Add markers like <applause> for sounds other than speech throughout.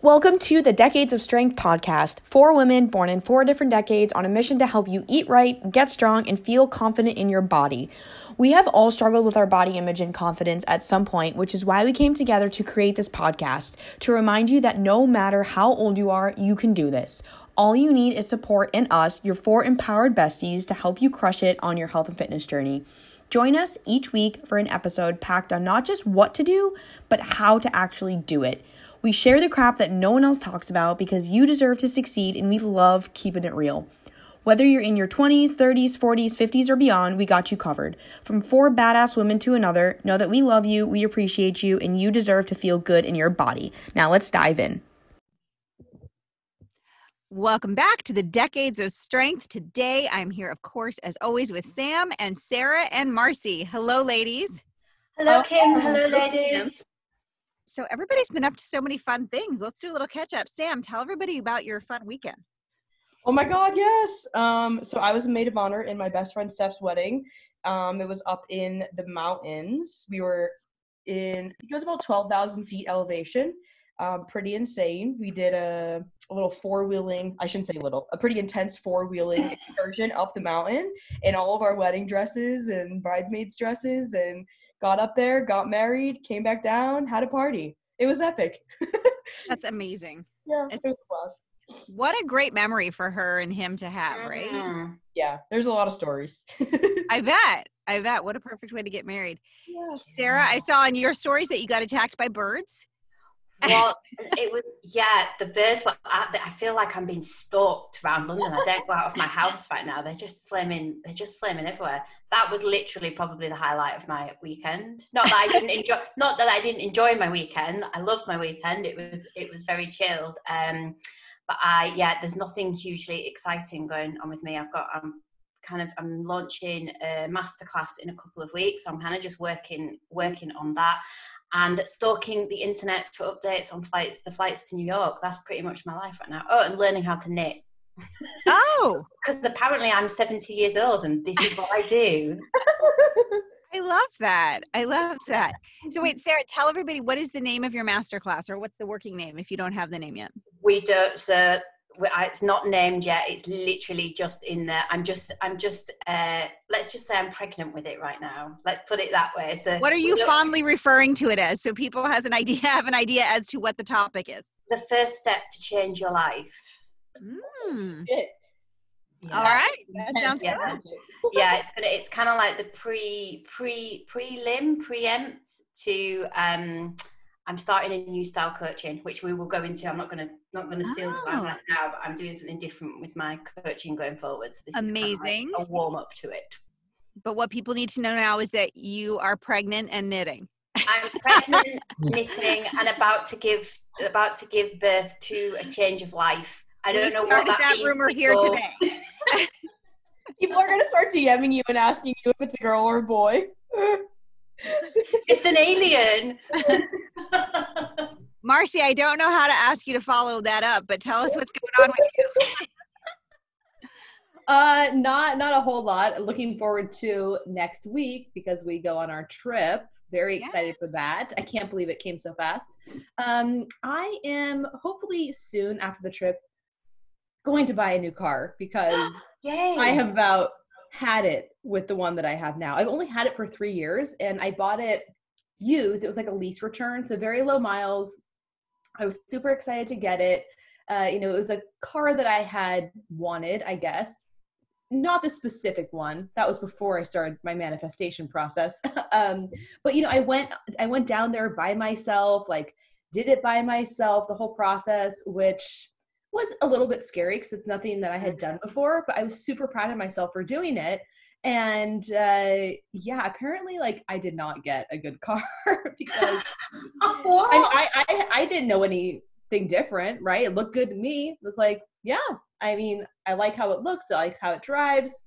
Welcome to the Decades of Strength podcast. Four women born in four different decades on a mission to help you eat right, get strong, and feel confident in your body. We have all struggled with our body image and confidence at some point, which is why we came together to create this podcast to remind you that no matter how old you are, you can do this. All you need is support in us, your four empowered besties, to help you crush it on your health and fitness journey. Join us each week for an episode packed on not just what to do, but how to actually do it. We share the crap that no one else talks about because you deserve to succeed and we love keeping it real. Whether you're in your 20s, 30s, 40s, 50s, or beyond, we got you covered. From four badass women to another, know that we love you, we appreciate you, and you deserve to feel good in your body. Now let's dive in. Welcome back to the Decades of Strength. Today, I'm here, of course, as always, with Sam and Sarah and Marcy. Hello, ladies. Hello, Kim. Oh, Hello, ladies. So, everybody's been up to so many fun things. Let's do a little catch up. Sam, tell everybody about your fun weekend. Oh my God, yes. Um, so I was a maid of honor in my best friend Steph's wedding. Um, it was up in the mountains. We were in, it was about 12,000 feet elevation. Um, pretty insane. We did a, a little four wheeling, I shouldn't say little, a pretty intense four wheeling <coughs> excursion up the mountain in all of our wedding dresses and bridesmaids' dresses and got up there, got married, came back down, had a party. It was epic. <laughs> That's amazing. yeah, It's- it was fun. What a great memory for her and him to have, right? Yeah, there's a lot of stories. <laughs> I bet. I bet. What a perfect way to get married. yeah. Sarah, I saw in your stories that you got attacked by birds. Well, it was yeah. The birds were. I, I feel like I'm being stalked around London. I don't go out of my house right now. They're just flaming. They're just flaming everywhere. That was literally probably the highlight of my weekend. Not that I didn't enjoy. Not that I didn't enjoy my weekend. I loved my weekend. It was. It was very chilled. Um, but I yeah. There's nothing hugely exciting going on with me. I've got. I'm kind of. I'm launching a masterclass in a couple of weeks. I'm kind of just working working on that and stalking the internet for updates on flights, the flights to New York. That's pretty much my life right now. Oh, and learning how to knit. Oh, <laughs> Because apparently I'm 70 years old and this is what I do. <laughs> I love that. I love that. So, wait, Sarah, tell everybody what is the name of your master class or what's the working name if you don't have the name yet? We don't, so it's not named yet. It's literally just in there. I'm just, I'm just, uh, let's just say I'm pregnant with it right now. Let's put it that way. So What are you don't- fondly referring to it as so people has an idea <laughs> have an idea as to what the topic is? The first step to change your life. Hmm. Shit. All right. That <laughs> sounds Yeah. good. yeah it's gonna it's kind of like the pre pre prelim preempt to um i'm starting a new style coaching which we will go into i'm not gonna not gonna steal the Oh. limelight now but i'm doing something different with my coaching going forward so this is kinda like Amazing. a warm up to it But what people need to know now is that you are pregnant and knitting. i'm pregnant knitting and about to give about to give birth to a change of life i don't We know what that, that means rumor here today. <laughs> <laughs> People are gonna start DMing you and asking you if it's a girl or a boy. <laughs> it's an alien <laughs> Marcy, I don't know how to ask you to follow that up, but tell us what's going on with you. <laughs> Uh, not not a whole lot. Looking forward to next week because we go on our trip. Very Yeah. excited for that. I can't believe it came so fast. Um, I am hopefully soon after the trip going to buy a new car because <gasps> Yay. I have about had it with the one that I have now. I've only had it for three years and I bought it used. It was like a lease return, so very low miles. I was super excited to get it. Uh, you know, it was a car that I had wanted, I guess. Not the specific one. That was before I started my manifestation process. <laughs> um, but you know, I went I went down there by myself, like did it by myself, the whole process, which was a little bit scary because it's nothing that I had done before, but I was super proud of myself for doing it. And uh, yeah, apparently, like I did not get a good <laughs> car because <laughs> what? I, I, I, I didn't know anything different, right? It looked good to me. It was like, yeah, I mean, I like how it looks. I like how it drives.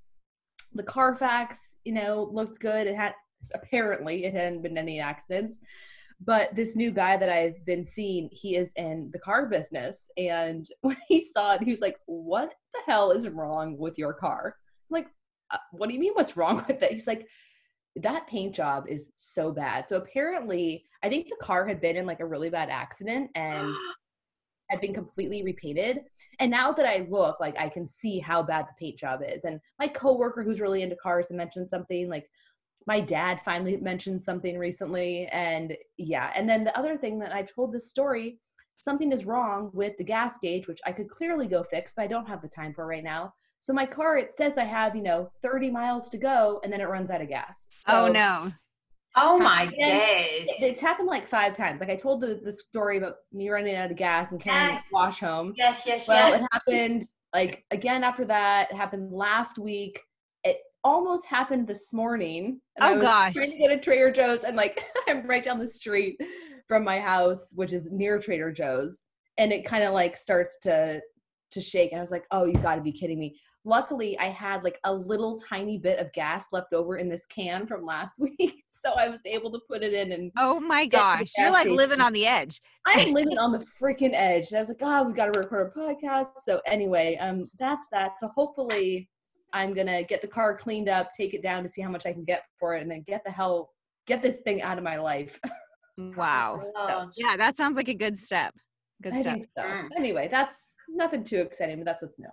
The Carfax, you know, looked good. It had apparently it hadn't been any accidents. But this new guy that I've been seeing, he is in the car business. And <laughs> when he saw it, he was like, What the hell is wrong with your car? I'm like, Uh, what do you mean what's wrong <laughs> with it? He's like, that paint job is so bad. So apparently, I think the car had been in like a really bad accident and <gasps> had been completely repainted. And now that I look, like I can see how bad the paint job is. And my coworker who's really into cars had mentioned something like my dad finally mentioned something recently. And yeah. And then the other thing that I've told this story, something is wrong with the gas gauge, which I could clearly go fix, but I don't have the time for right now. So my car, it says I have, you know, 30 miles to go and then it runs out of gas. oh no. Oh my And days. it- It's happened like five times. Like I told the, the story about me running out of gas and carrying Yes. a wash home. Yes, yes, Well, yes. Well, it happened like again after that. It happened last week. It almost happened this morning. And oh, I Oh, was gosh. Trying to get a Trader Joe's, and like <laughs> I'm right down the street from my house, which is near Trader Joe's, and it kind of like starts to to shake. And I was like, "Oh, you got to be kidding me!" Luckily, I had like a little tiny bit of gas left over in this can from last <laughs> week, so I was able to put it in and Oh my Get to the gosh. You're like station. living on the edge. <laughs> I'm living on the freaking edge. And I was like, oh, we got to record a podcast. So anyway, um, that's that. So hopefully I'm going to get the car cleaned up, take it down to see how much I can get for it and then get the hell, get this thing out of my life. <laughs> Wow. God. Yeah, that sounds like a good step. Good I step. think so. Mm. Anyway, that's nothing too exciting, but that's what's new.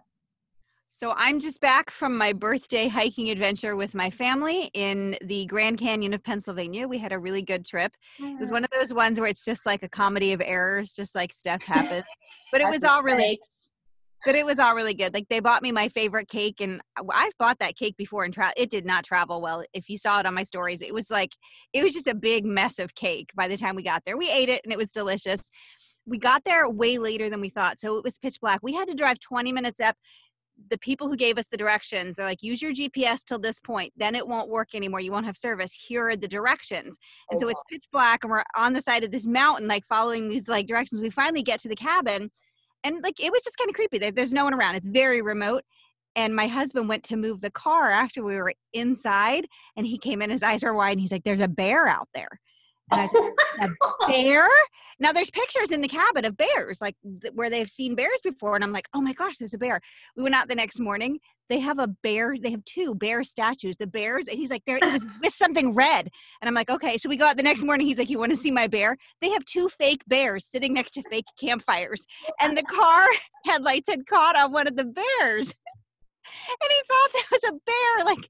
So I'm just back from my birthday hiking adventure with my family in the Grand Canyon of Pennsylvania. We had a really good trip. It was one of those ones where it's just like a comedy of errors, just like stuff happens. <laughs> But it was all really but it was all really good. Like they bought me my favorite cake, and I- I've bought that cake before and tra- it did not travel well. If you saw it on my stories, it was like it was just a big mess of cake by the time we got there. We ate it and it was delicious. We got there way later than we thought, so it was pitch black. We had to drive 20 minutes up. The people who gave us the directions, they're like, use your GPS till this point, then it won't work anymore. You won't have service. Here are the directions. And so it's pitch black, and we're on the side of this mountain, like following these like directions. We finally get to the cabin, and like it was just kind of creepy. There's no one around. It's very remote. And my husband went to move the car after we were inside, and he came in. His eyes are wide, and he's like, "There's a bear out there." And I said, "A <laughs> bear?" Now there's pictures in the cabin of bears, like th- where they've seen bears before, and I'm like, "Oh my gosh, there's a bear." We went out the next morning. They have a bear. They have two bear statues. The bears, and he's like, "There." It was with something red, and I'm like, "Okay." So we go out the next morning. He's like, "You want to see my bear?" They have two fake bears sitting next to fake campfires, and the car <laughs> headlights had caught on one of the bears. And he thought there was a bear like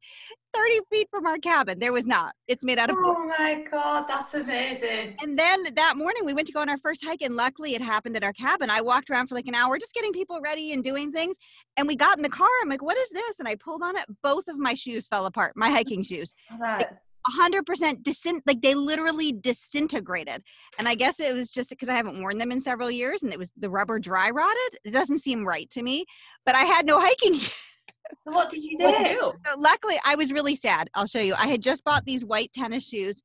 30 feet from our cabin. There was not. It's made out of oh wood. Oh my god, that's amazing. And then that morning we went to go on our first hike, and luckily it happened at our cabin. I walked around for like an hour just getting people ready and doing things. And we got in the car. I'm like, what is this? And I pulled on it. Both of my shoes fell apart, my hiking shoes. That- 100% disint like they literally disintegrated and i guess it was just because i haven't worn them in several years and it was the rubber dry rotted it doesn't seem right to me but i had no hiking <laughs> shoes So what did you do? What to do? So luckily, I was really sad. I'll show you. I had just bought these white tennis shoes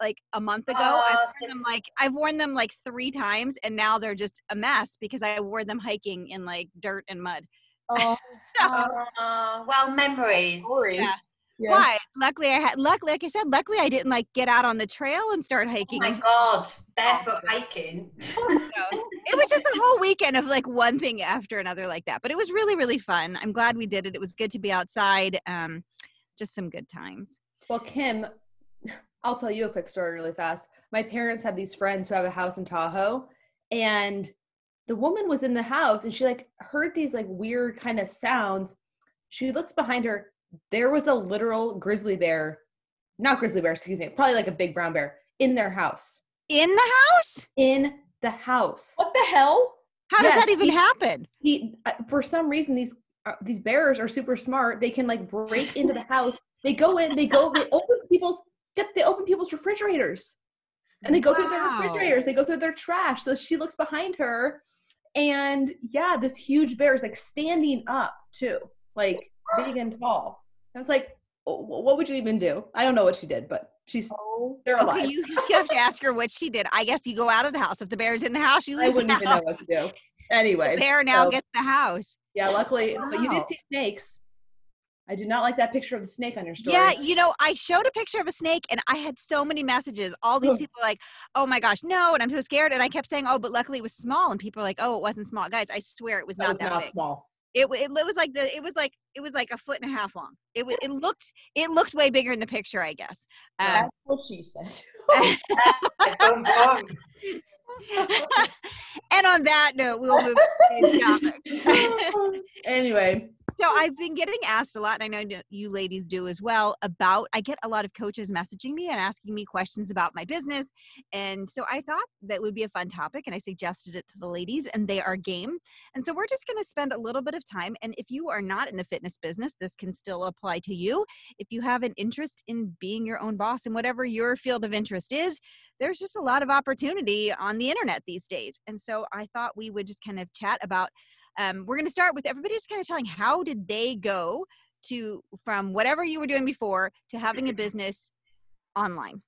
like a month ago. Oh, I've worn them like I've worn them like three times, and now they're just a mess because I wore them hiking in like dirt and mud. Oh, <laughs> Oh, well, memories. Yeah. Yeah. But luckily, I had luckily, like I said, luckily I didn't like get out on the trail and start Oh hiking. my god, barefoot hiking. So it was just a whole weekend of like one thing after another like that. But it was really, really fun. I'm glad we did it. It was good to be outside. Um, just some good times. Well, Kim, I'll tell you a quick story really fast. My parents have these friends who have a house in Tahoe, and the woman was in the house and she like heard these like weird kind of sounds. She looks behind her. There was a literal grizzly bear, not grizzly bear, excuse me, probably like a big brown bear in their house. In the house? In the house. What the hell? How does that even he- happen? he uh, for some reason these uh, these bears are super smart they can like break into the house they go in they go they open people's get they open people's refrigerators and they go through their refrigerators they go through their trash so she looks behind her and yeah this huge bear is like standing up too like big and tall i was like "Oh, what would you even do i don't know what she did but she's Oh, they're alive Okay, you, you have to ask her what she did. I guess you go out of the house. If the bear's in the house, you i wouldn't the even house. know what to do <laughs> anyway The bear now so- gets the house. yeah luckily but you did see snakes i did not like that picture of the snake on your story Yeah, you know, I showed a picture of a snake and I had so many messages. All these people were like, oh my gosh, no. And I'm so scared. And I kept saying, oh, but luckily it was small. And people are like, oh, it wasn't small. Guys, I swear it was that not was that not big. small It, w- it was like the it was like it was like a foot and a half long. It it looked it looked way bigger in the picture, I guess. Um, That's what she said. <laughs> <laughs> <laughs> And on that note, we'll move to topic. <laughs> anyway, So I've been getting asked a lot, and I know you ladies do as well. About I get a lot of coaches messaging me and asking me questions about my business, and so I thought that would be a fun topic, and I suggested it to the ladies, and they are game. And so we're just going to spend a little bit of time. And if you are not in the fitness business, this can still apply to you. If you have an interest in being your own boss and whatever your field of interest is, there's just a lot of opportunity on the internet these days. And so I thought we would just kind of chat about um, we're going to start with everybody just kind of telling how did they go to from whatever you were doing before to having a business online.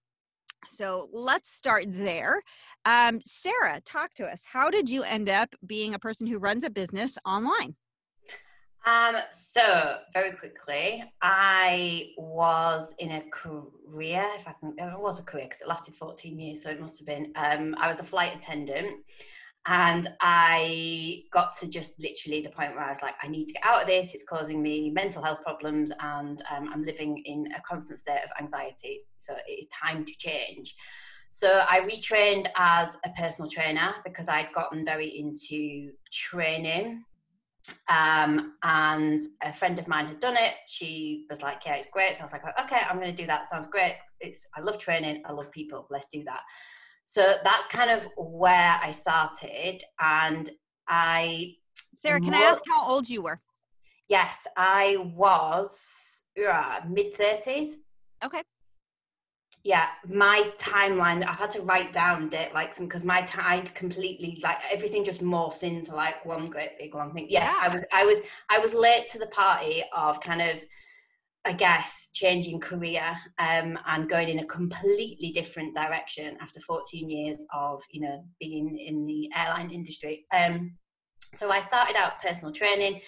So let's start there. Um, sarah talk to us. How did you end up being a person who runs a business online Um, so very quickly, I was in a career, if I can, it was a career because it lasted 14 years, so it must have been. Um, I was a flight attendant and I got to just literally the point where I was like, I need to get out of this. It's causing me mental health problems and um, I'm living in a constant state of anxiety. So it is time to change. So I retrained as a personal trainer because I'd gotten very into training um, and a friend of mine had done it. She was like, "Yeah, it's great." So I was like, "Okay, I'm going to do that. Sounds great. It's I love training. I love people. Let's do that." So that's kind of where I started, and I sarah can i ask how old you were yes, I was uh, mid thirties. okay yeah my timeline i had to write down date like some because my time completely like everything just morphs into like one great big long thing. Yeah, i was i was i was late to the party of kind of i guess changing career um and going in a completely different direction after 14 years of you know being in the airline industry. Um so i started out personal training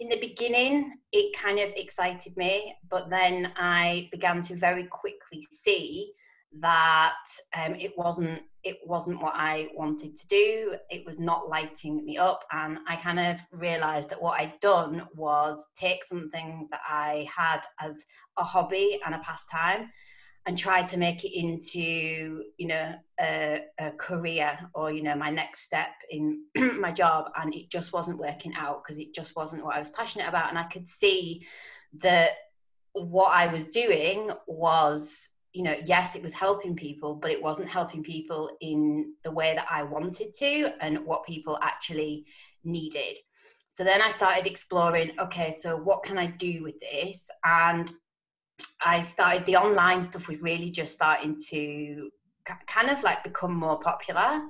in the beginning it kind of excited me but then i began to very quickly see that um, it wasn't it wasn't what i wanted to do. It was not lighting me up and i kind of realized that what i'd done was take something that i had as a hobby and a pastime and try to make it into you know a, a career or you know my next step in <clears throat> my job. And it just wasn't working out because it just wasn't what i was passionate about. And i could see that what i was doing was you know yes it was helping people but it wasn't helping people in the way that i wanted to and what people actually needed. So then i started exploring okay so what can i do with this? And I started the online stuff was really just starting to kind of like become more popular.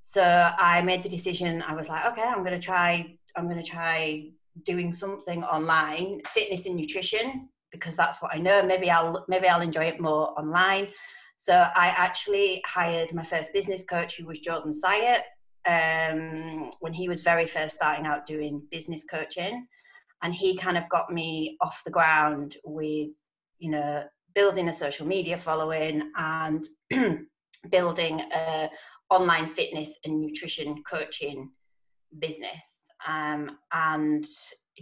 So I made the decision. I was like, okay, I'm to try. I'm to try doing something online, fitness and nutrition, because that's what I know. Maybe I'll maybe I'll enjoy it more online. So I actually hired my first business coach, who was Jordan Syatt, um, when he was very first starting out doing business coaching, and he kind of got me off the ground with you know building a social media following and <clears throat> building a online fitness and nutrition coaching business um, and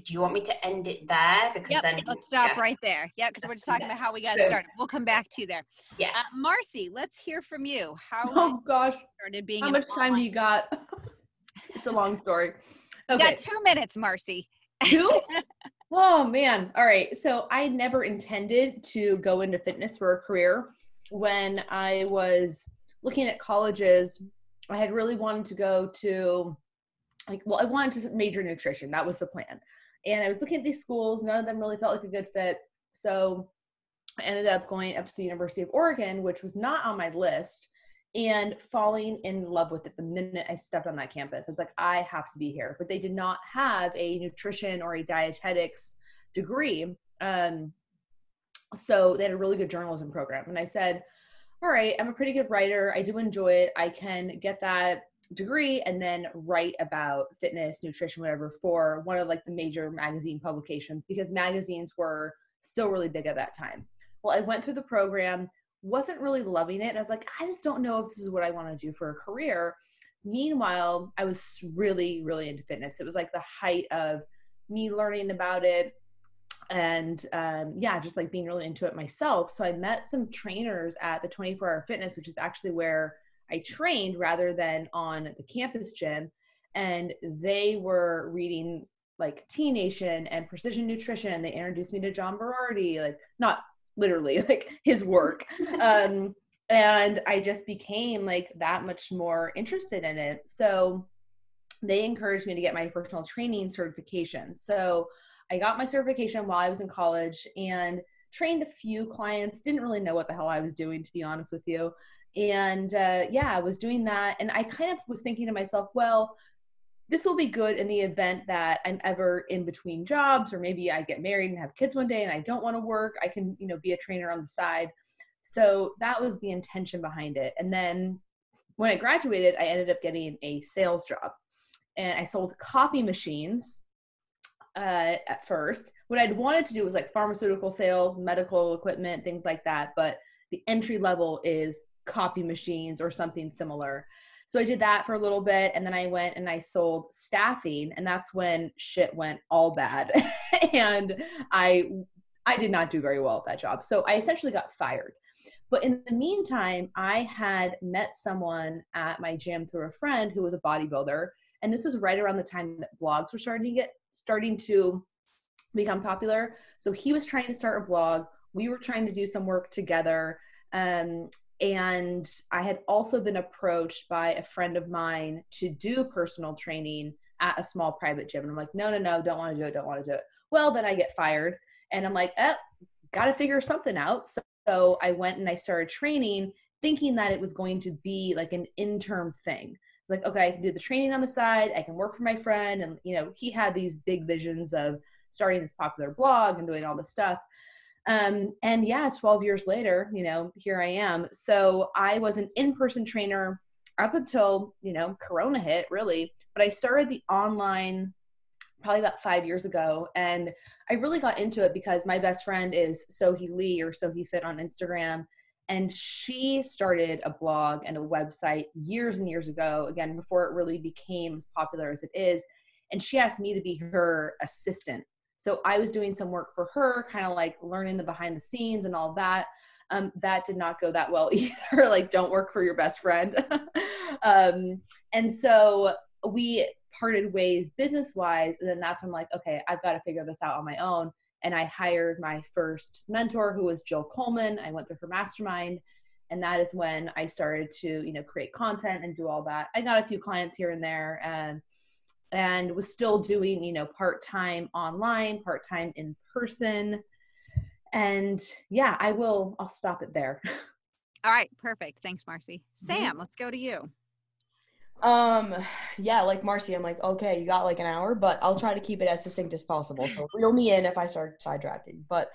do you want me to end it there because yep then let's stop yeah, right there yeah because we're just talking about how we got Good. started we'll come back to you there yes uh, marcy let's hear from you how oh gosh, started being how an much time do you got? <laughs> it's a long story. You Okay. got two minutes marcy Two? <laughs> oh man. All right. So I never intended to go into fitness for a career. When I was looking at colleges, I had really wanted to go to like well, I wanted to major nutrition. That was the plan. And I was looking at these schools, none of them really felt like a good fit. So I ended up going up to the University of Oregon, which was not on my list, and falling in love with it the minute I stepped on that campus. It's like, I have to be here. But they did not have a nutrition or a dietetics degree. Um, so they had a really good journalism program. And I said, All right, I'm a pretty good writer. I do enjoy it. I can get that degree and then write about fitness, nutrition, whatever for one of like the major magazine publications because magazines were still really big at that time. Well, I went through the program, wasn't really loving it. And I was like, I just don't know if this is what I want to do for a career. Meanwhile, I was really, really into fitness. It was like the height of me learning about it and um, yeah, just like being really into it myself. So I met some trainers at the 24 Hour Fitness, which is actually where I trained rather than on the campus gym. And they were reading like T Nation and Precision Nutrition. And they introduced me to John Berardi, like not literally <laughs> like his work. <laughs> um, and I just became like that much more interested in it. So they encouraged me to get my personal training certification. So I got my certification while I was in college and trained a few clients. Didn't really know what the hell I was doing, to be honest with you. And uh, yeah, I was doing that. And I kind of was thinking to myself, well, this will be good in the event that I'm ever in between jobs, or maybe I get married and have kids one day and I don't want to work. I can, you know, be a trainer on the side. So that was the intention behind it. And then when I graduated, I ended up getting a sales job and I sold copy machines uh, at first. What I'd wanted to do was like pharmaceutical sales, medical equipment, things like that. But the entry level is copy machines or something similar. So I did that for a little bit and then I went and I sold staffing and that's when shit went all bad. <laughs> and I I did not do very well at that job. So I essentially got fired. But in the meantime, I had met someone at my gym through a friend who was a bodybuilder and this was right around the time that blogs were starting to get starting to become popular so he was trying to start a blog we were trying to do some work together um, and i had also been approached by a friend of mine to do personal training at a small private gym and i'm like no no no don't want to do it don't want to do it well then i get fired and i'm like eh, gotta figure something out so, so i went and i started training thinking that it was going to be like an interim thing it's like, okay, I can do the training on the side. I can work for my friend. And, you know, he had these big visions of starting this popular blog and doing all this stuff. Um, and yeah, 12 years later, you know, here I am. So I was an in person trainer up until, you know, Corona hit really. But I started the online probably about five years ago. And I really got into it because my best friend is Sohee Lee or Sohee Fit on Instagram and she started a blog and a website years and years ago again before it really became as popular as it is and she asked me to be her assistant so i was doing some work for her kind of like learning the behind the scenes and all that um, that did not go that well <laughs> either like don't work for your best friend <laughs> um, and so we parted ways business wise and then that's when I'm like okay i've got to figure this out on my own and I hired my first mentor who was Jill Coleman. I went through her mastermind and that is when I started to, you know, create content and do all that. I got a few clients here and there and and was still doing, you know, part-time online, part-time in person. And yeah, I will I'll stop it there. <laughs> All right, perfect. Thanks, Marcy. Sam, mm-hmm. let's go to you. Um, yeah, like Marcy, I'm like, okay, you got like an hour, but I'll try to keep it as succinct as possible. So reel me in if I start sidetracking. But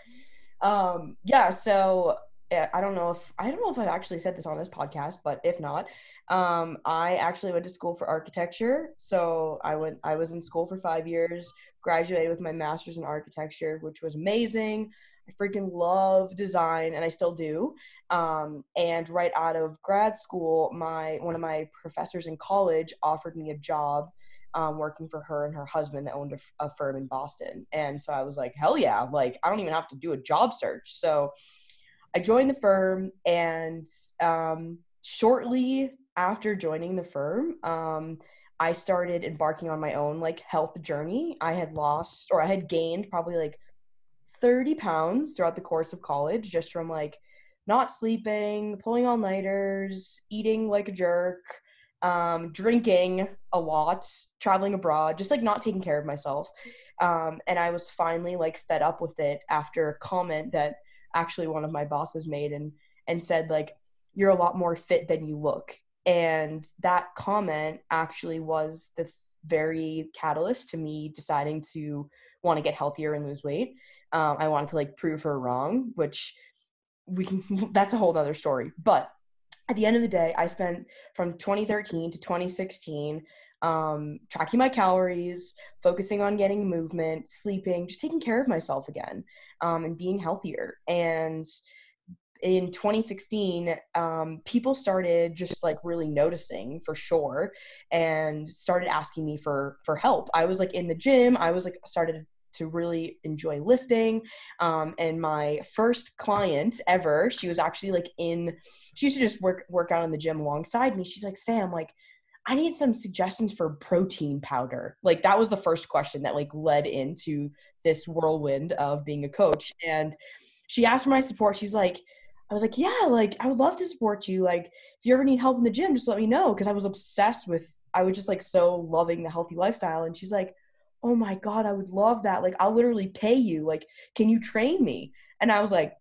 um, yeah, so I don't know if I don't know if I've actually said this on this podcast, but if not, um, I actually went to school for architecture. So I went, I was in school for five years, graduated with my master's in architecture, which was amazing. I freaking love design and I still do. Um, and right out of grad school, my one of my professors in college offered me a job um, working for her and her husband that owned a, a, firm in Boston. And so I was like, hell yeah, like I don't even have to do a job search. So I joined the firm and um, shortly after joining the firm, um, I started embarking on my own like health journey. I had lost or I had gained probably like 30 pounds throughout the course of college just from like not sleeping, pulling all nighters, eating like a jerk, um, drinking a lot, traveling abroad, just like not taking care of myself. Um, and I was finally like fed up with it after a comment that actually one of my bosses made and and said like you're a lot more fit than you look. And that comment actually was the very catalyst to me deciding to want to get healthier and lose weight. Um, I wanted to like prove her wrong, which we can, <laughs> that's a whole other story. But at the end of the day, I spent from 2013 to 2016 um, tracking my calories, focusing on getting movement, sleeping, just taking care of myself again, um, and being healthier. And in 2016 um, people started just like really noticing for sure and started asking me for for help. I was like in the gym. I was like started to really enjoy lifting um, and my first client ever she was actually like in she used to just work work out in the gym alongside me. She's like sam like I need some suggestions for protein powder. Like that was the first question that like led into this whirlwind of being a coach. And she asked for my support. She's like, I was like, yeah, like I would love to support you. Like if you ever need help in the gym, just let me know. Cause I was obsessed with, I was just like so loving the healthy lifestyle. And she's like, oh my God, I would love that. Like I'll literally pay you. Like, can you train me? And I was like,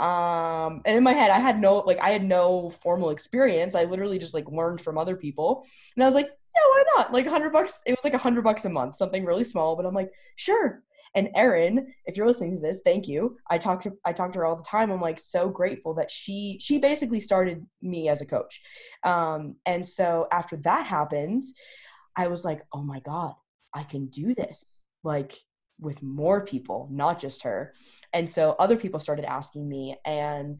um and in my head i had no like i had no formal experience. I literally just like learned from other people. And i was like yeah why not? Like 100 bucks it was like 100 bucks a month something really small. But i'm like sure. And erin if you're listening to this thank you. I talked to i talk to her all the time. I'm like so grateful that she she basically started me as a coach. Um and so after that happened i was like oh my god i can do this. Like with more people, not just her. And so other people started asking me. And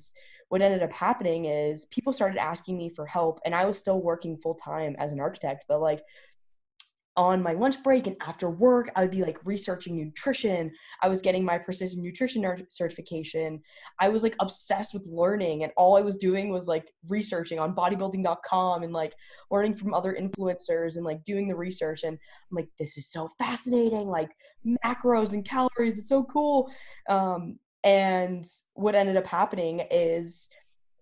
what ended up happening is people started asking me for help. And I was still working full time as an architect, but like on my lunch break and after work, I would be like researching nutrition. I was getting my precision nutrition certification. I was like obsessed with learning, and all I was doing was like researching on bodybuilding.com and like learning from other influencers and like doing the research. And I'm like, this is so fascinating. Like macros and calories, it's so cool. Um, and what ended up happening is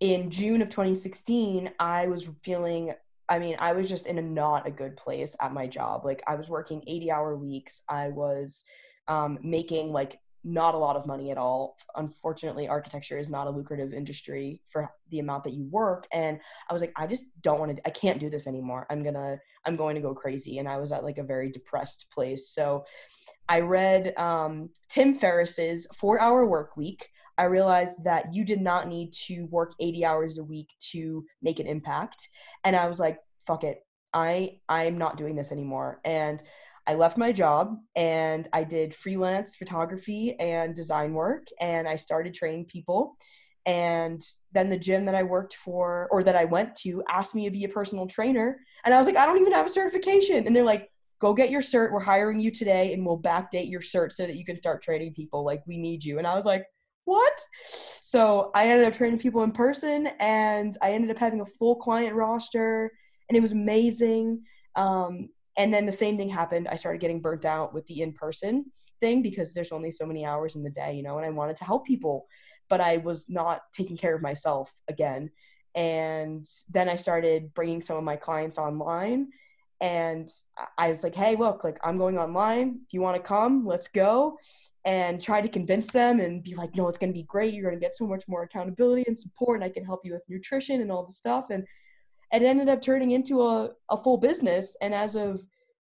in June of 2016, I was feeling I mean, I was just in a not a good place at my job. Like I was working 80 hour weeks. I was um, making like not a lot of money at all. Unfortunately, architecture is not a lucrative industry for the amount that you work. And I was like, I just don't want to, I can't do this anymore. I'm gonna, I'm going to go crazy. And I was at like a very depressed place. So I read um, Tim Ferriss's four hour work week. I realized that you did not need to work 80 hours a week to make an impact. And I was like, fuck it. I I'm not doing this anymore. And I left my job and I did freelance photography and design work and I started training people. And then the gym that I worked for or that I went to asked me to be a personal trainer. And I was like, I don't even have a certification. And they're like, go get your cert. We're hiring you today and we'll backdate your cert so that you can start training people. Like, we need you. And I was like, what? So I ended up training people in person and I ended up having a full client roster and it was amazing. Um, and then the same thing happened. I started getting burnt out with the in person thing because there's only so many hours in the day, you know, and I wanted to help people, but I was not taking care of myself again. And then I started bringing some of my clients online and I was like, hey, look, like I'm going online. If you want to come, let's go and try to convince them and be like, no, it's going to be great. You're going to get so much more accountability and support, and I can help you with nutrition and all the stuff. And it ended up turning into a, a full business. And as of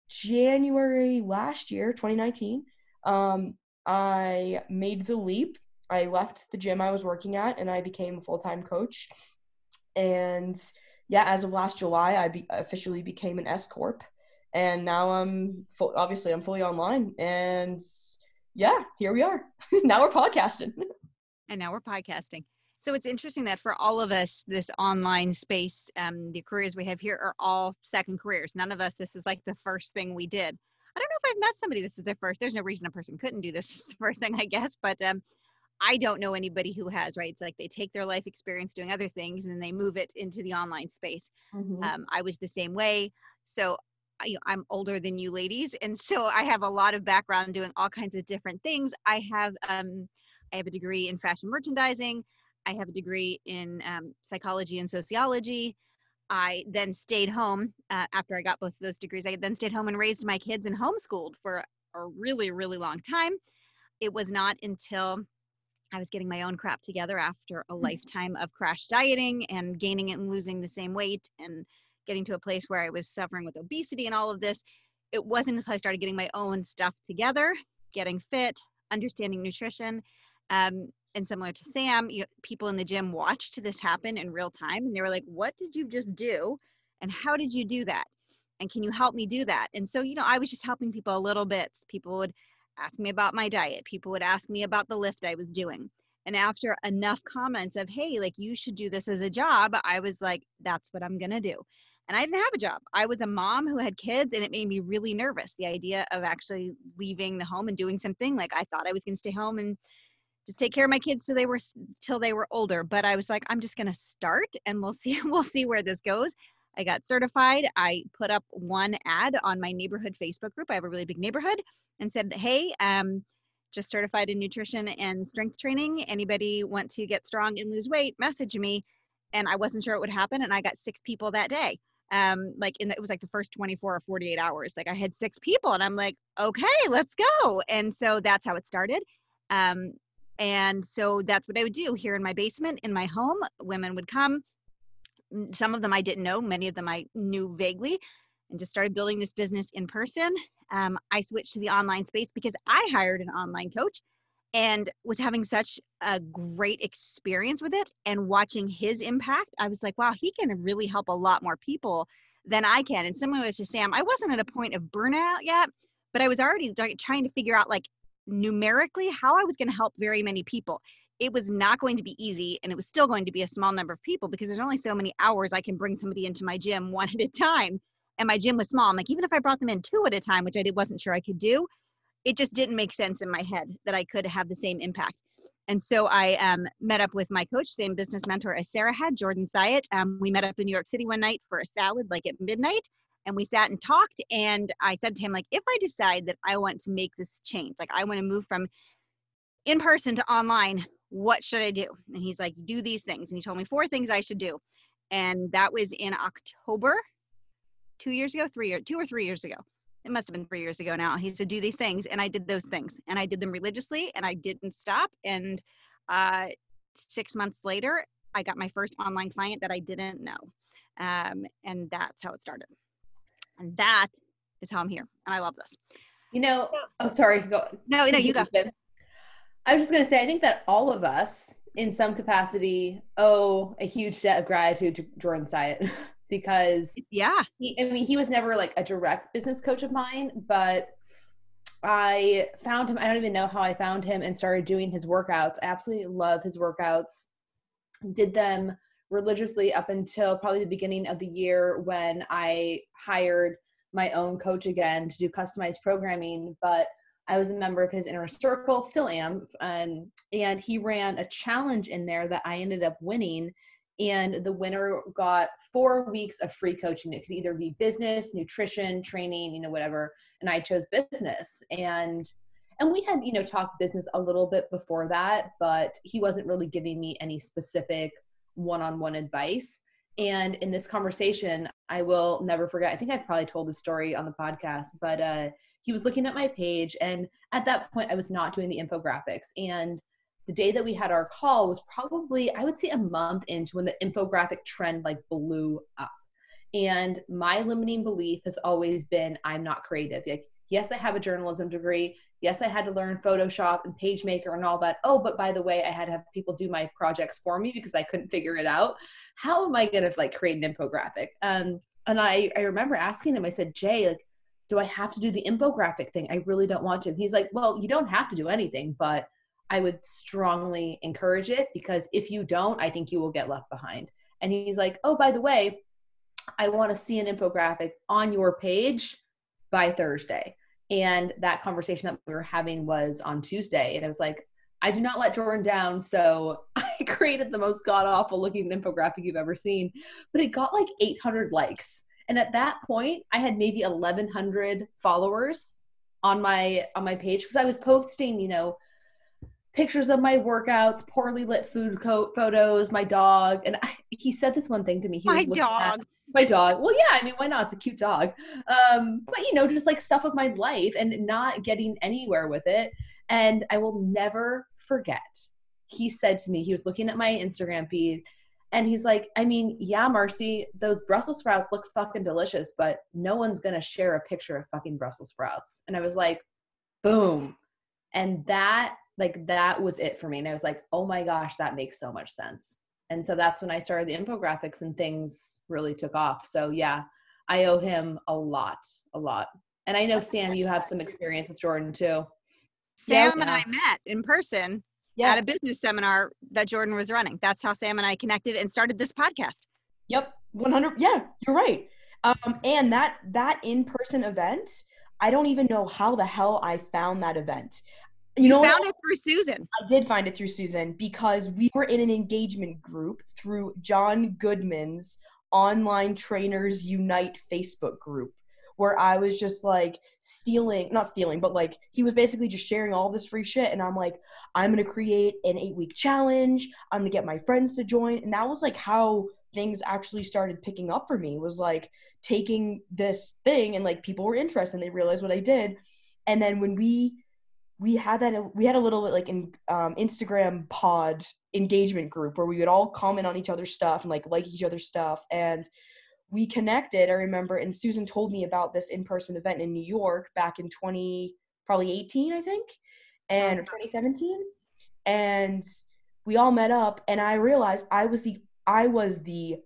January last year, 2019, um, I made the leap. I left the gym I was working at and I became a full time coach. And yeah, as of last July, I be- officially became an S Corp. And now I'm full, obviously I'm fully online and yeah, here we are. <laughs> now we're podcasting. And now we're podcasting. So it's interesting that for all of us, this online space, um, the careers we have here are all second careers. None of us, this is like the first thing we did. I don't know if I've met somebody this is their first. There's no reason a person couldn't do this <laughs> first thing, I guess. But um, I don't know anybody who has, right? It's like they take their life experience doing other things and they move it into the online space. Mm-hmm. Um, I was the same way. So you know, I'm older than you ladies, and so I have a lot of background doing all kinds of different things. I have um, I have a degree in fashion merchandising. I have a degree in um, psychology and sociology. I then stayed home uh, after I got both of those degrees. I then stayed home and raised my kids and homeschooled for a really, really long time. It was not until I was getting my own crap together after a mm. lifetime of crash dieting and gaining and losing the same weight and getting to a place where I was suffering with obesity and all of this. It wasn't until I started getting my own stuff together, getting fit, understanding nutrition. Um, and similar to Sam, you know, people in the gym watched this happen in real time and they were like, What did you just do? And how did you do that? And can you help me do that? And so, you know, I was just helping people a little bit. People would ask me about my diet, people would ask me about the lift I was doing. And after enough comments of, hey, like you should do this as a job, I was like, that's what I'm going to do. And I didn't have a job. I was a mom who had kids, and it made me really nervous. The idea of actually leaving the home and doing something like I thought I was going to stay home and just take care of my kids till they were till they were older. But I was like, I'm just going to start, and we'll <laughs> see we'll see where this goes. I got certified. I put up one ad on my neighborhood Facebook group. I have a really big neighborhood, and said, "Hey, um, just certified in nutrition and strength training. Anybody want to get strong and lose weight? Message me." And I wasn't sure it would happen, and I got six people that day. Um, like in the, it was like the first 24 or 48 hours. Like I had six people, and I'm like, okay, let's go. And so that's how it started. Um, and so that's what I would do here in my basement in my home. Women would come. Some of them I didn't know, many of them I knew vaguely, and just started building this business in person. Um, I switched to the online space because I hired an online coach and was having such a great experience with it and watching his impact. I was like, wow, he can really help a lot more people than I can. And similar to Sam, I wasn't at a point of burnout yet, but I was already trying to figure out like numerically how I was going to help very many people. It was not going to be easy and it was still going to be a small number of people because there's only so many hours I can bring somebody into my gym <laughs> one at a time. And my gym was small. I'm like, even if I brought them in two at a time, which I did, wasn't sure I could do, it just didn't make sense in my head that I could have the same impact. And so I um, met up with my coach, same business mentor as Sarah had, Jordan Syatt. Um, we met up in New York City one night for a salad, like at midnight, and we sat and talked. And I said to him, like, if I decide that I want to make this change, like I want to move from in person to online, what should I do? And he's like, do these things. And he told me four things I should do. And that was in October, two years ago, three years, two or three years ago it must have been three years ago now. He said, do these things. And I did those things and I did them religiously and I didn't stop. And uh, six months later, I got my first online client that I didn't know. Um, and that's how it started. And that is how I'm here. And I love this. You know, I'm oh, sorry. Go. No, no, you go. I was just going to say, I think that all of us in some capacity owe a huge debt of gratitude to Jordan Syatt. <laughs> because yeah. he, i mean he was never like a direct business coach of mine but i found him i don't even know how i found him and started doing his workouts. I absolutely love his workouts. Did them religiously up until probably the beginning of the year when i hired my own coach again to do customized programming but i was a member of his inner circle still am and and he ran a challenge in there that i ended up winning and the winner got four weeks of free coaching. It could either be business nutrition training you know whatever. And i chose business. And and we had you know talked business a little bit before that but he wasn't really giving me any specific one-on-one advice. And in this conversation i will never forget i think i probably told the story on the podcast but uh he was looking at my page and at that point i was not doing the infographics. And the day that we had our call was probably i would say a month into when the infographic trend like blew up. And my limiting belief has always been i'm not creative. Like yes i have a journalism degree. Yes i had to learn photoshop and pagemaker and all that. Oh but by the way i had to have people do my projects for me because i couldn't figure it out. How am i going to like create an infographic? Um and i i remember asking him i said jay like do i have to do the infographic thing? I really don't want to. He's like well you don't have to do anything but I would strongly encourage it because if you don't, I think you will get left behind. And he's like, oh, by the way, I want to see an infographic on your page by Thursday. And that conversation that we were having was on Tuesday. And I was like, I do not let Jordan down. So <laughs> I created the most god awful looking infographic you've ever seen. But it got like 800 likes. And at that point, I had maybe 1,100 followers on my on my page because I was posting, you know, pictures of my workouts, poorly lit food co- photos, my dog. And I, he said this one thing to me. He my dog. My dog. Well, yeah, I mean, why not? It's a cute dog. Um, but you know, just like stuff of my life and not getting anywhere with it. And I will never forget. He said to me, he was looking at my Instagram feed and he's like, I mean, yeah, Marcy, those Brussels sprouts look fucking delicious, but no one's gonna share a picture of fucking Brussels sprouts. And I was like, boom. And that like that was it for me and i was like oh my gosh that makes so much sense and so that's when i started the infographics and things really took off so yeah i owe him a lot a lot and i know sam you have some experience with jordan too sam yeah. and i met in person Yeah. at a business seminar that Jordan was running. That's how Sam and I connected and started this podcast. Yep, 100. Yeah, you're right. Um, and that that in person event, I don't even know how the hell I found that event. You, know, what? Found it through Susan. I did find it through Susan because we were in an engagement group through John Goodman's Online Trainers Unite Facebook group where I was just like stealing, not stealing, but like he was basically just sharing all this free shit. And I'm like, I'm going to create an eight week challenge. I'm going to get my friends to join. And that was like how things actually started picking up for me was like taking this thing and like people were interested and they realized what I did. And then when we we had that we had a little like in um, Instagram pod engagement group where we would all comment on each other's stuff and like like each other's stuff. And we connected I remember and Susan told me about this in-person event in New York back in 20 probably 18 I think and or 2017 and we all met up and I realized I was the I was the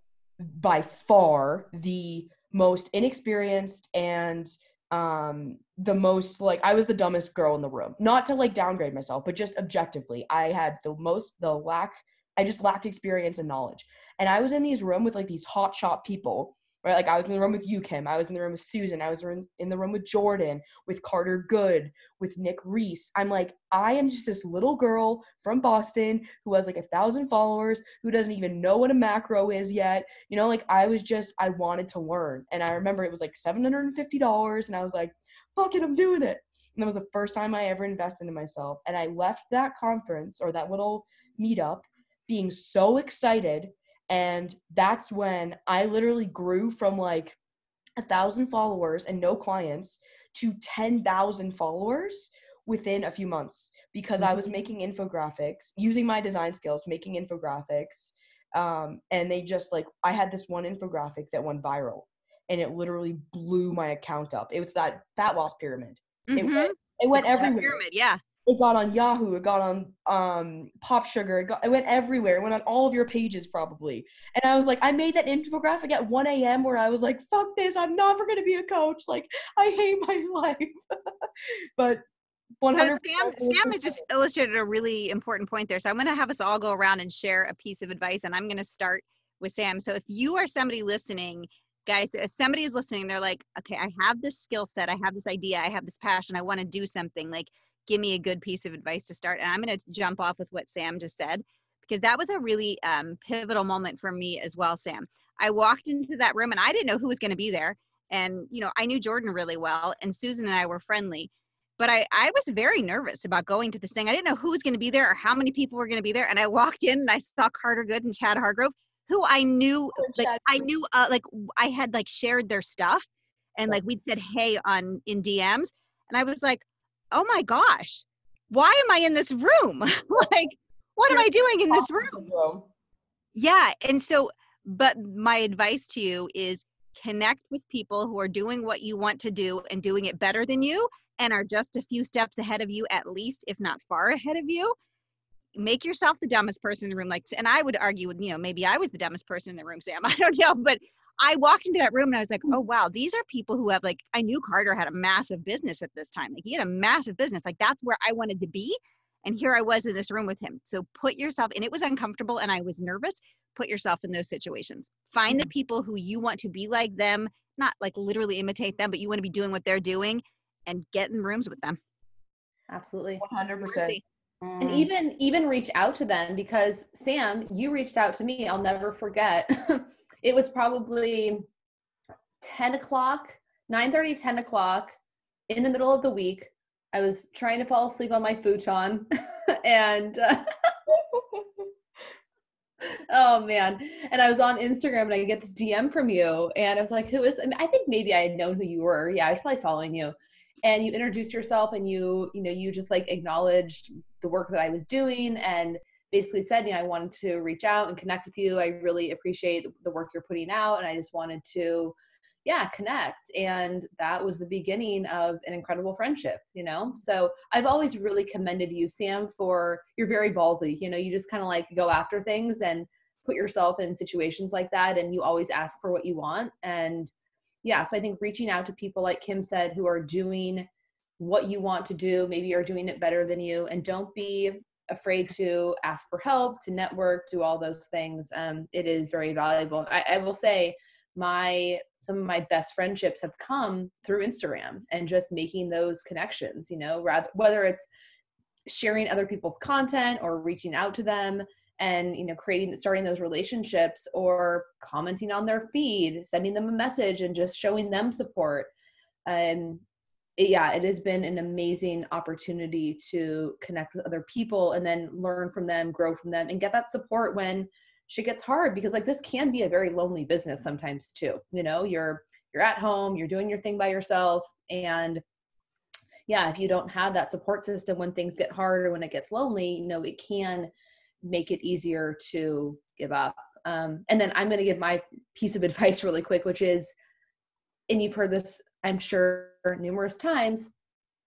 by far the most inexperienced and um the most like I was the dumbest girl in the room. Not to like downgrade myself, but just objectively, I had the most the lack I just lacked experience and knowledge. And I was in these room with like these hot shot people right? Like I was in the room with you, Kim. I was in the room with Susan. I was in the room with Jordan, with Carter Good, with Nick Reese. I'm like, I am just this little girl from Boston who has like a thousand followers, who doesn't even know what a macro is yet. You know, like I was just, I wanted to learn. And I remember it was like $750 and I was like, fuck it, I'm doing it. And that was the first time I ever invested in myself. And I left that conference or that little meetup being so excited and that's when I literally grew from like a thousand followers and no clients to 10,000 followers within a few months because mm-hmm. I was mm-hmm. making infographics, using my design skills, making infographics. Um, and they just like, I had this one infographic that went viral and it literally blew my account up. It was that fat loss pyramid. Mm-hmm. It went, it went everywhere. Pyramid, yeah it got on Yahoo, it got on um Pop Sugar, it, got, it went everywhere, it went on all of your pages probably. And I was like, I made that infographic at 1 a.m. where I was like, fuck this, I'm never gonna be a coach. Like, I hate my <laughs> life. but 100 Sam, Sam has just illustrated a really important point there. So I'm gonna have us all go around and share a piece of advice, and I'm gonna start with Sam. So if you are somebody listening guys if somebody is listening they're like okay i have this skill set i have this idea i have this passion i want to do something like give me a good piece of advice to start. And I'm going to jump off with what Sam just said, because that was a really um, pivotal moment for me as well, Sam. I walked into that room and I didn't know who was going to be there. And, you know, I knew Jordan really well, and Susan and I were friendly. But I, I was very nervous about going to this thing. I didn't know who was going to be there or how many people were going to be there. And I walked in and I saw Carter Good and Chad Hargrove, who I knew, like, I knew, uh, like, I had like shared their stuff and like we said hey on in DMs. And I was like, oh my gosh, why am I in this room? <laughs> like, what am I doing in this room? Yeah. And so, but my advice to you is connect with people who are doing what you want to do and doing it better than you and are just a few steps ahead of you, at least, if not far ahead of you. Make yourself the dumbest person in the room. Like, and I would argue with, you know, maybe I was the dumbest person in the room, Sam. <laughs> I don't know, but I walked into that room and I was like, oh wow, these are people who have like I knew Carter had a massive business at this time. Like he had a massive business. Like that's where I wanted to be. And here I was in this room with him. So put yourself, and it was uncomfortable and I was nervous. Put yourself in those situations. Find the people who you want to be like them, not like literally imitate them, but you want to be doing what they're doing and get in rooms with them. Absolutely. 100%. And even even reach out to them because Sam, you reached out to me. I'll never forget. <laughs> it was probably 10 o'clock 9 30 10 o'clock in the middle of the week. I was trying to fall asleep on my futon. <laughs> And uh, <laughs> oh man. And i was on instagram and i get this dm from you. And i was like who is I, mean, I think maybe i had known who you were. Yeah i was probably following you and you introduced yourself and you you know you just like acknowledged the work that i was doing and basically said, you know, I wanted to reach out and connect with you. I really appreciate the work you're putting out. And I just wanted to, yeah, connect. And that was the beginning of an incredible friendship, you know? So I've always really commended you, Sam, for you're very ballsy. You know, you just kind of like go after things and put yourself in situations like that. And you always ask for what you want. And yeah, so I think reaching out to people, like Kim said, who are doing what you want to do, maybe are doing it better than you, and don't be afraid to ask for help, to network, do all those things, um, it is very valuable. I, I will say my some of my best friendships have come through Instagram and just making those connections, you know, rather whether it's sharing other people's content or reaching out to them and you know creating starting those relationships or commenting on their feed sending them a message and just showing them support. Um, and yeah it has been an amazing opportunity to connect with other people and then learn from them grow from them and get that support when shit gets hard because like this can be a very lonely business sometimes too you know? You're you're at home you're doing your thing by yourself and yeah if you don't have that support system when things get hard or when it gets lonely you know it can make it easier to give up. Um, and then i'm going to give my piece of <laughs> advice really quick which is and you've heard this i'm sure numerous times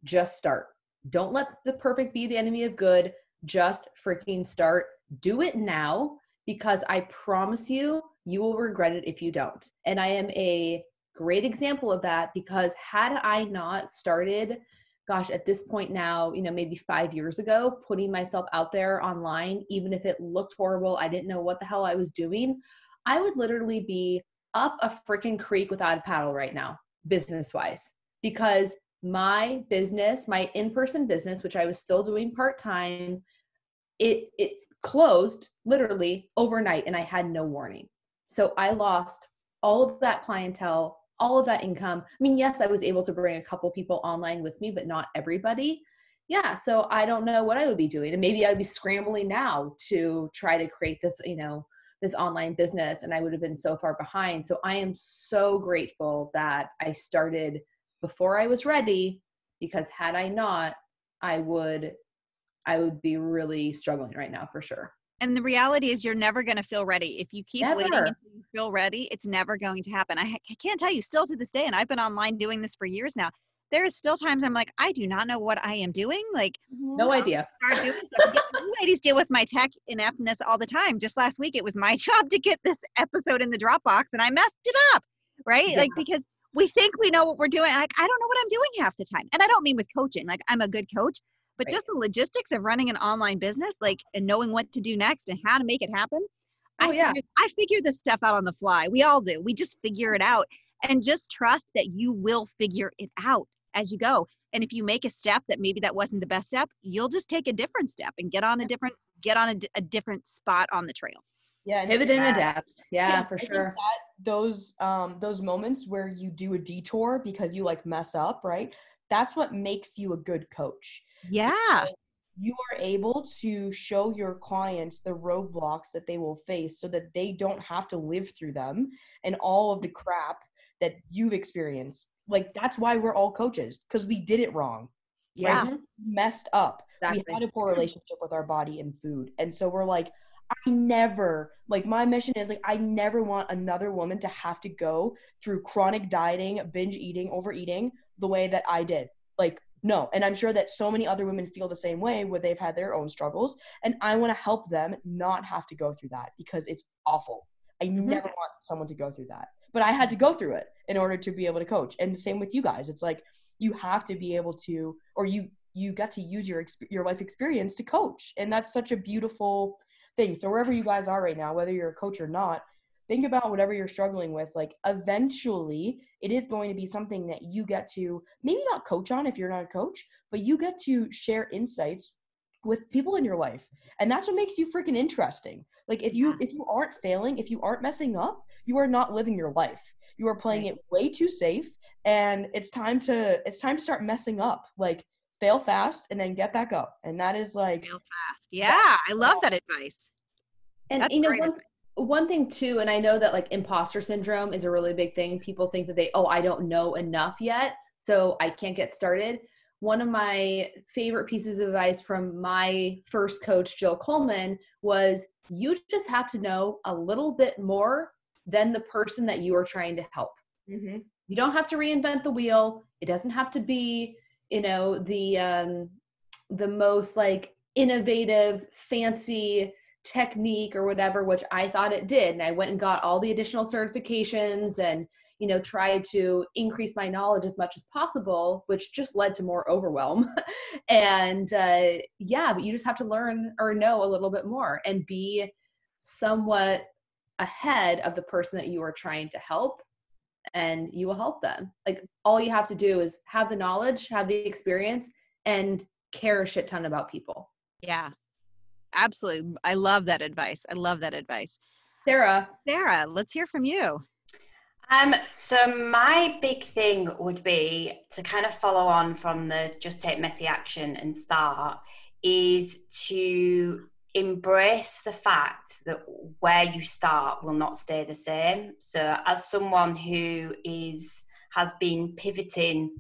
just start. Don't let the perfect be the enemy of good. Just freaking start. Do it now because I promise you, you will regret it if you don't. And I am a great example of that because had I not started, gosh, at this point now, you know, maybe five years ago, putting myself out there online, even if it looked horrible, I didn't know what the hell I was doing, I would literally be up a freaking creek without a paddle right now, business wise, because my business, my in person business, which I was still doing part time, it, it closed literally overnight and I had no warning. So I lost all of that clientele, all of that income. I mean, yes, I was able to bring a couple people online with me, but not everybody. Yeah, so I don't know what I would be doing. And maybe I'd be scrambling now to try to create this, you know, this online business and I would have been so far behind. So I am so grateful that I started before I was ready because had I not, I would I would be really struggling right now for sure. And the reality is, you're never going to feel ready. If you keep never. waiting until you feel ready, it's never going to happen. I, I can't tell you still to this day, and I've been online doing this for years now. There is still times I'm like, I do not know what I am doing. Like, no idea. <laughs> you ladies deal with my tech ineptness all the time. Just last week, it was my <laughs> job to get this episode in the Dropbox, and I messed it up. Right? Yeah. Like because we think we know what we're doing. Like I don't know what I'm doing half the time, and I don't mean with coaching. Like I'm a good coach, but right. just the logistics of running an online business like and knowing what to do next and how to make it happen oh I yeah. figured, i figure this stuff out on the fly. We all do. We just figure it out and just trust that you will figure it out as you go. And if you make a step that maybe that wasn't the best step you'll just take a different step and get on a different get on a, a different spot on the trail. Yeah pivot and adapt. Yeah, yeah for I sure. those um those moments where you do a detour because you like mess up right? That's what makes you a good coach yeah. You are able to show your clients the roadblocks that they will face so that they don't have to live through them and all of the crap that you've experienced. Like that's why we're all coaches because we did it wrong. Yeah. Right? messed up. Exactly. We had a poor relationship with our body and food. And so we're like, I never, like, my mission is like, I never want another woman to have to go through chronic dieting, binge eating, overeating the way that I did. Like, no. And I'm sure that so many other women feel the same way where they've had their own struggles. And I want to help them not have to go through that because it's awful. I mm-hmm. never want someone to go through that. But I had to go through it in order to be able to coach. And the same with you guys. It's like you have to be able to, or you you got to use your your life experience to coach, and that's such a beautiful thing. So wherever you guys are right now, whether you're a coach or not, think about whatever you're struggling with like eventually it is going to be something that you get to maybe not coach on if you're not a coach but you get to share insights with people in your life. And that's what makes you freaking interesting. Like if you if you aren't failing if you aren't messing up you are not living your life. You are playing it way too safe and it's time to it's time to start messing up. Like fail fast and then get back up. And that is like fail fast. Yeah. I love that advice. And That's you know one, one thing too and i know that like imposter syndrome is a really big thing. People think that they oh i don't know enough yet so i can't get started. One of my favorite pieces of advice from my first coach jill coleman was you just have to know a little bit more than the person that you are trying to help. Mm-hmm. you don't have to reinvent the wheel. It doesn't have to be you know the um the most like innovative fancy technique or whatever which i thought it did and i went and got all the additional certifications and you know, tried to increase my knowledge as much as possible, which just led to more overwhelm. <laughs> and uh, yeah, but you just have to learn or know a little bit more and be somewhat ahead of the person that you are trying to help and you will help them. Like all you have to do is have the knowledge, have the experience, and care a shit ton about people. Yeah, absolutely. I love that advice. I love that advice. Sarah. Sarah, let's hear from you. Um, so my big thing would be to kind of follow on from the just take messy action and start is to embrace the fact that where you start will not stay the same. So as someone who is has been pivoting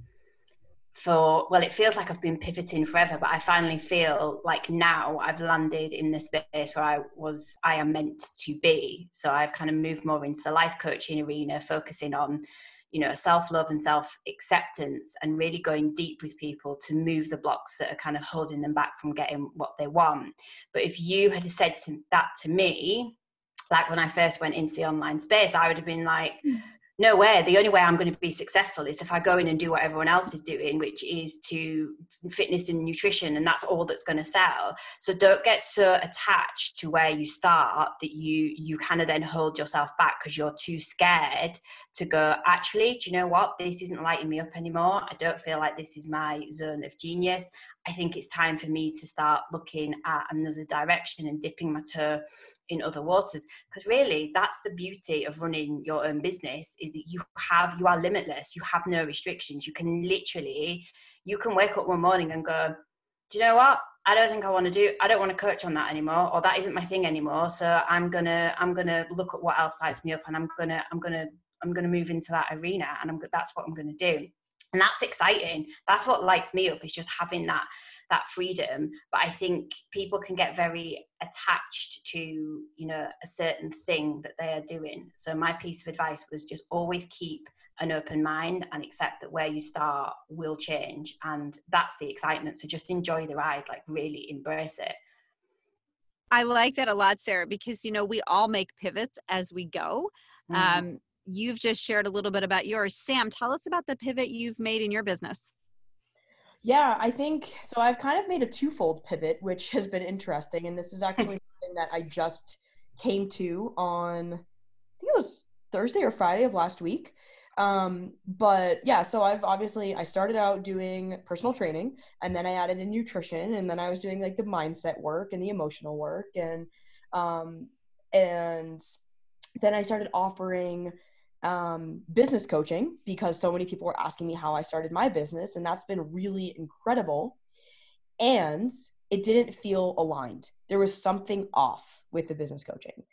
for well it feels like i've been pivoting forever but i finally feel like now i've landed in the space where i was i am meant to be. So i've kind of moved more into the life coaching arena focusing on you know self-love and self-acceptance and really going deep with people to move the blocks that are kind of holding them back from getting what they want. But if you had said to, that to me like when i first went into the online space i would have been like mm no way the only way i'm going to be successful is if i go in and do what everyone else is doing which is to fitness and nutrition and that's all that's going to sell. So don't get so attached to where you start that you you kind of then hold yourself back because you're too scared to go actually do you know what? This isn't lighting me up anymore. I don't feel like this is my zone of genius I think it's time for me to start looking at another direction and dipping my toe in other waters. Because really, that's the beauty of running your own business is that you have you are limitless. You have no restrictions. You can literally you can wake up one morning and go, do you know what? I don't think I want to do. I don't want to coach on that anymore, or that isn't my thing anymore. So I'm gonna I'm gonna look at what else lights me up, and I'm gonna I'm gonna I'm gonna move into that arena, and I'm that's what I'm gonna do and that's exciting. That's what lights me up is just having that that freedom. But i think people can get very attached to you know a certain thing that they are doing. So my piece of advice was just always keep an open mind and accept that where you start will change. And that's the excitement. So just enjoy the ride like really embrace it. I like that a lot, Sarah, because you know we all make pivots as we go. Mm. Um, you've just shared a little bit about yours. Sam, tell us about the pivot you've made in your business. Yeah, I think so. I've kind of made a twofold pivot, which has been interesting. And this is <laughs> actually something that I just came to on, I think it was Thursday or Friday of last week. Um, but yeah, so I've obviously I started out doing personal training and then I added in nutrition and then I was doing like the mindset work and the emotional work and um and then I started offering um, business coaching because so many people were asking me how I started my business, and that's been really incredible. And it didn't feel aligned. There was something off with the business coaching.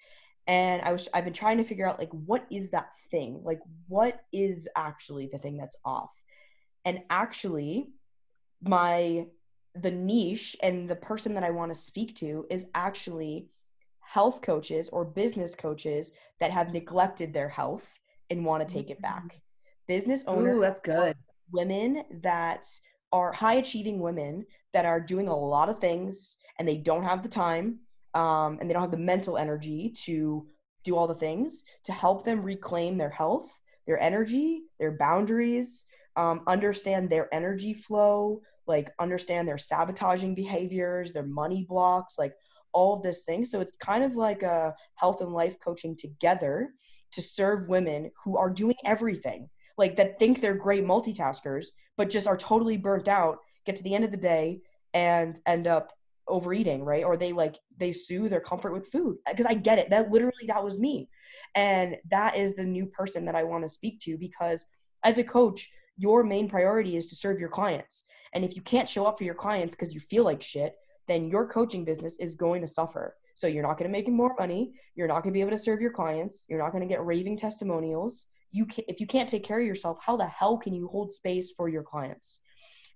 And I was I've been trying to figure out like what is that thing? Like what is actually the thing that's off? And actually my the niche and the person that I want to speak to is actually health coaches or business coaches that have neglected their health and want to take it back. Business owners, Ooh, that's good. Women that are high achieving women that are doing a lot of things and they don't have the time um, and they don't have the mental energy to do all the things to help them reclaim their health, their energy, their boundaries, um, understand their energy flow, like understand their sabotaging behaviors, their money blocks, like all of this thing. So it's kind of like a health and life coaching together to serve women who are doing everything, like that think they're great multitaskers, but just are totally burnt out, get to the end of the day and end up overeating, right? Or they like they sue their comfort with food. Uh, because I get it. That literally that was me. And that is the new person that I want to speak to because as a coach, your main priority is to serve your clients. And if you can't show up for your clients because you feel like shit, then your coaching business is going to suffer. So you're not going to make more money. You're not going to be able to serve your clients. You're not going to get raving testimonials. You can, if you can't take care of yourself, how the hell can you hold space for your clients?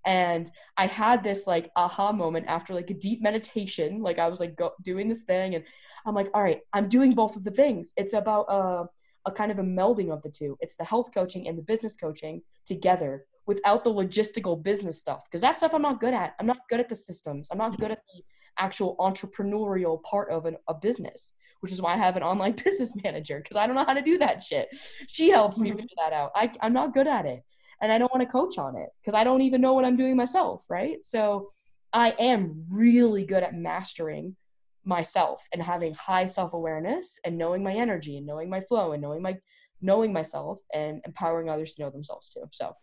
And I had this like aha moment after like a deep meditation. Like I was like go, doing this thing, and I'm like, all right, I'm doing both of the things. It's about a, a kind of a melding of the two. It's the health coaching and the business coaching together without the logistical business stuff because that stuff I'm not good at. I'm not good at the systems. I'm not good at the actual entrepreneurial part of an, a business, which is why I have an online <laughs> business manager because I don't know how to do that shit. She helps me Mhm. figure that out. I, I'm not good at it. And I don't want to coach on it because I don't even know what I'm doing myself, right? So I am really good at mastering myself and having high self-awareness and knowing my energy and knowing my flow and knowing my knowing myself and empowering others to know themselves too. So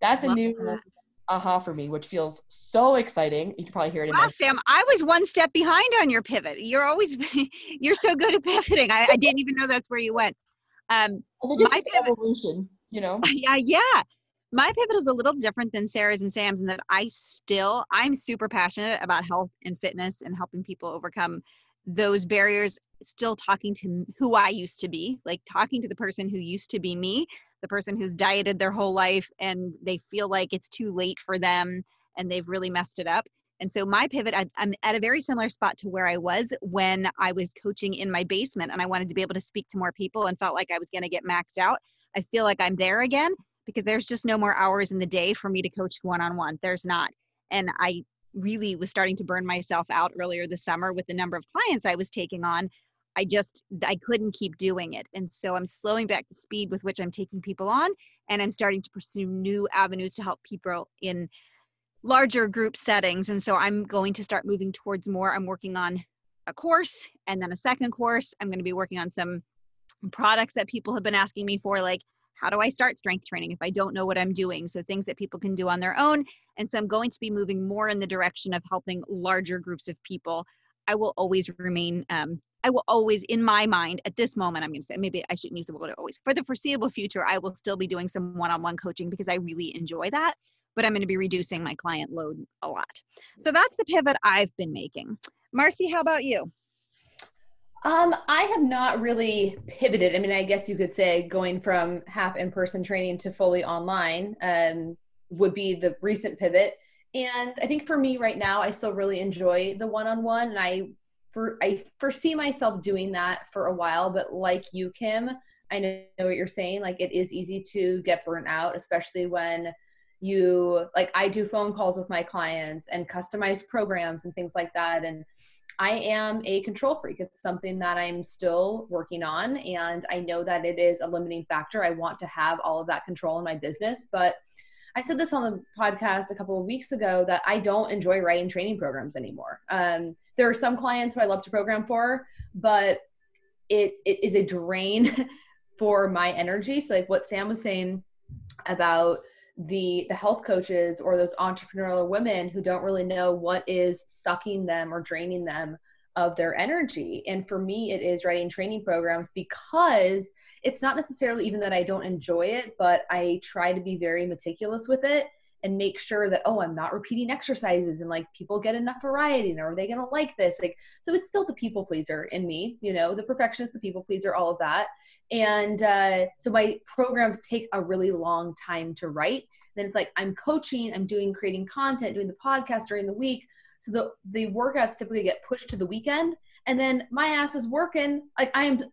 that's a Love new that. Aha for me, which feels so exciting. You can probably hear it in Wow, Sam, I was one step behind on your pivot. You're always <laughs> you're so good at pivoting. I, I didn't even know that's where you went. Um, I think it's my pivot- evolution, you know. <laughs> yeah, yeah. My pivot is a little different than Sarah's and Sam's in that I still I'm super passionate about health and fitness and helping people overcome those barriers. Still talking to who I used to be, like talking to the person who used to be me, the person who's dieted their whole life and they feel like it's too late for them and they've really messed it up. And so my pivot, I, I'm at a very similar spot to where I was when I was coaching in my basement and I wanted to be able to speak to more people and felt like I was going to get maxed out. I feel like I'm there again because there's just no more hours in the day for me to coach one on one. There's not. And I really was starting to burn myself out earlier this summer with the number of clients I was taking on. I just I couldn't keep doing it. And so I'm slowing back the speed with which I'm taking people on and I'm starting to pursue new avenues to help people in larger group settings. And so I'm going to start moving towards more. I'm working on a course and then a second course. I'm going to be working on some products that people have been asking me for like how do I start strength training if I don't know what I'm doing? So things that people can do on their own. And so I'm going to be moving more in the direction of helping larger groups of people. I will always remain, um, I will always, in my mind, at this moment, I'm going to say, maybe I shouldn't use the word always. For the foreseeable future, I will still be doing some one on one coaching because I really enjoy that. But I'm going to be reducing my client load a lot. So that's the pivot I've been making. Marcy, how about you? Um, I have not really pivoted. I mean, I guess you could say going from half in-person training to fully online um, would be the recent pivot. And I think for me right now, I still really enjoy the one-on-one, and I for I foresee myself doing that for a while. But like you, Kim, I know what you're saying. Like it is easy to get burnt out, especially when you like I do phone calls with my clients and customized programs and things like that, and I am a control freak. It's something that I'm still working on. And I know that it is a limiting factor. I want to have all of that control in my business. But I said this on the podcast a couple of weeks ago that I don't enjoy writing training programs anymore. Um, there are some clients who I love to program for, but it, it is a drain <laughs> for my energy. So, like what Sam was saying about the the health coaches or those entrepreneurial women who don't really know what is sucking them or draining them of their energy. And for me it is writing training programs because it's not necessarily even that I don't enjoy it but I try to be very meticulous with it and make sure that oh I'm not repeating exercises and like people get enough variety and are they going to like this. Like so it's still the people pleaser in me you know the perfectionist the people pleaser all of that. And uh, so my programs take a really long time to write. Then it's like i'm coaching i'm doing creating content doing the podcast during the week so the the workouts typically get pushed to the weekend. And then my ass is working like i am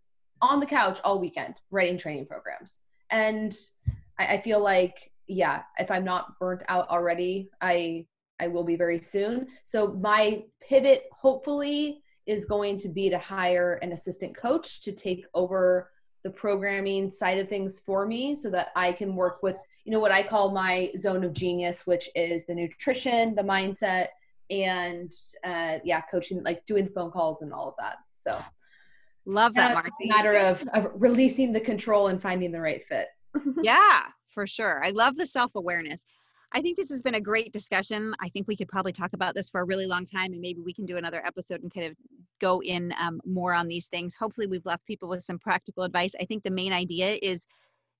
on the couch all weekend writing training programs. And I, I feel like yeah if i'm not burnt out already i i will be very soon. So my pivot hopefully is going to be to hire an assistant coach to take over the programming side of things for me so that I can work with, you know, what I call my zone of genius, which is the nutrition, the mindset, and uh, yeah, coaching, like doing phone calls and all of that. So Love that, it's a matter of, of releasing the control and finding the right fit. <laughs> yeah, for sure. I love the self awareness. I think this has been a great discussion. I think we could probably talk about this for a really long time, and maybe we can do another episode and kind of go in um, more on these things. Hopefully, we've left people with some practical advice. I think the main idea is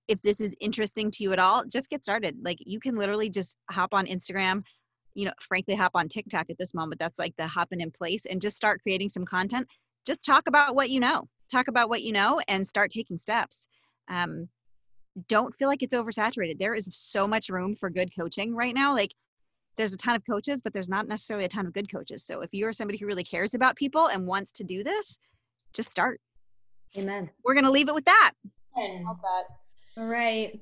if this is interesting to you at all, just get started. Like you can literally just hop on Instagram, you know, frankly, hop on TikTok at this moment. That's like the hopping in place and just start creating some content. Just talk about what you know, talk about what you know, and start taking steps. Um, don't feel like it's oversaturated. There is so much room for good coaching right now. Like there's a ton of coaches, but there's not necessarily a ton of good coaches. So if you're somebody who really cares about people and wants to do this, just start. Amen. We're going to leave it with that. Love that. All right.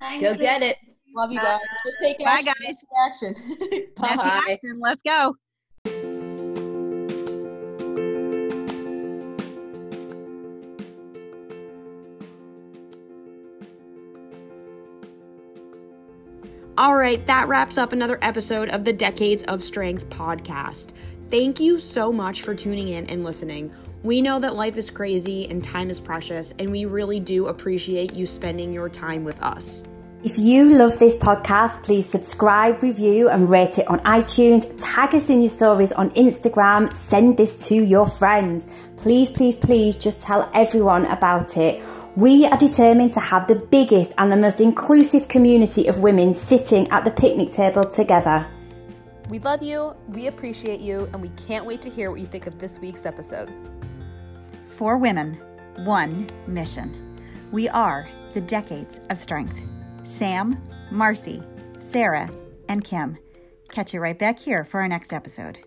Thank Go get it. Love you guys. Bye. Just take action. Bye, action. <laughs> Bye. action. Let's go. All right, that wraps up another episode of the Decades of Strength podcast. Thank you so much for tuning in and listening. We know that life is crazy and time is precious, and we really do appreciate you spending your time with us. If you love this podcast, please subscribe, review, and rate it on iTunes. Tag us in your stories on Instagram. Send this to your friends. Please, please, please just tell everyone about it. We are determined to have the biggest and the most inclusive community of women sitting at the picnic table together. We love you, we appreciate you, and we can't wait to hear what you think of this week's episode. Four women, one mission. We are the Decades of Strength. Sam, Marcy, Sarah, and Kim. Catch you right back here for our next episode.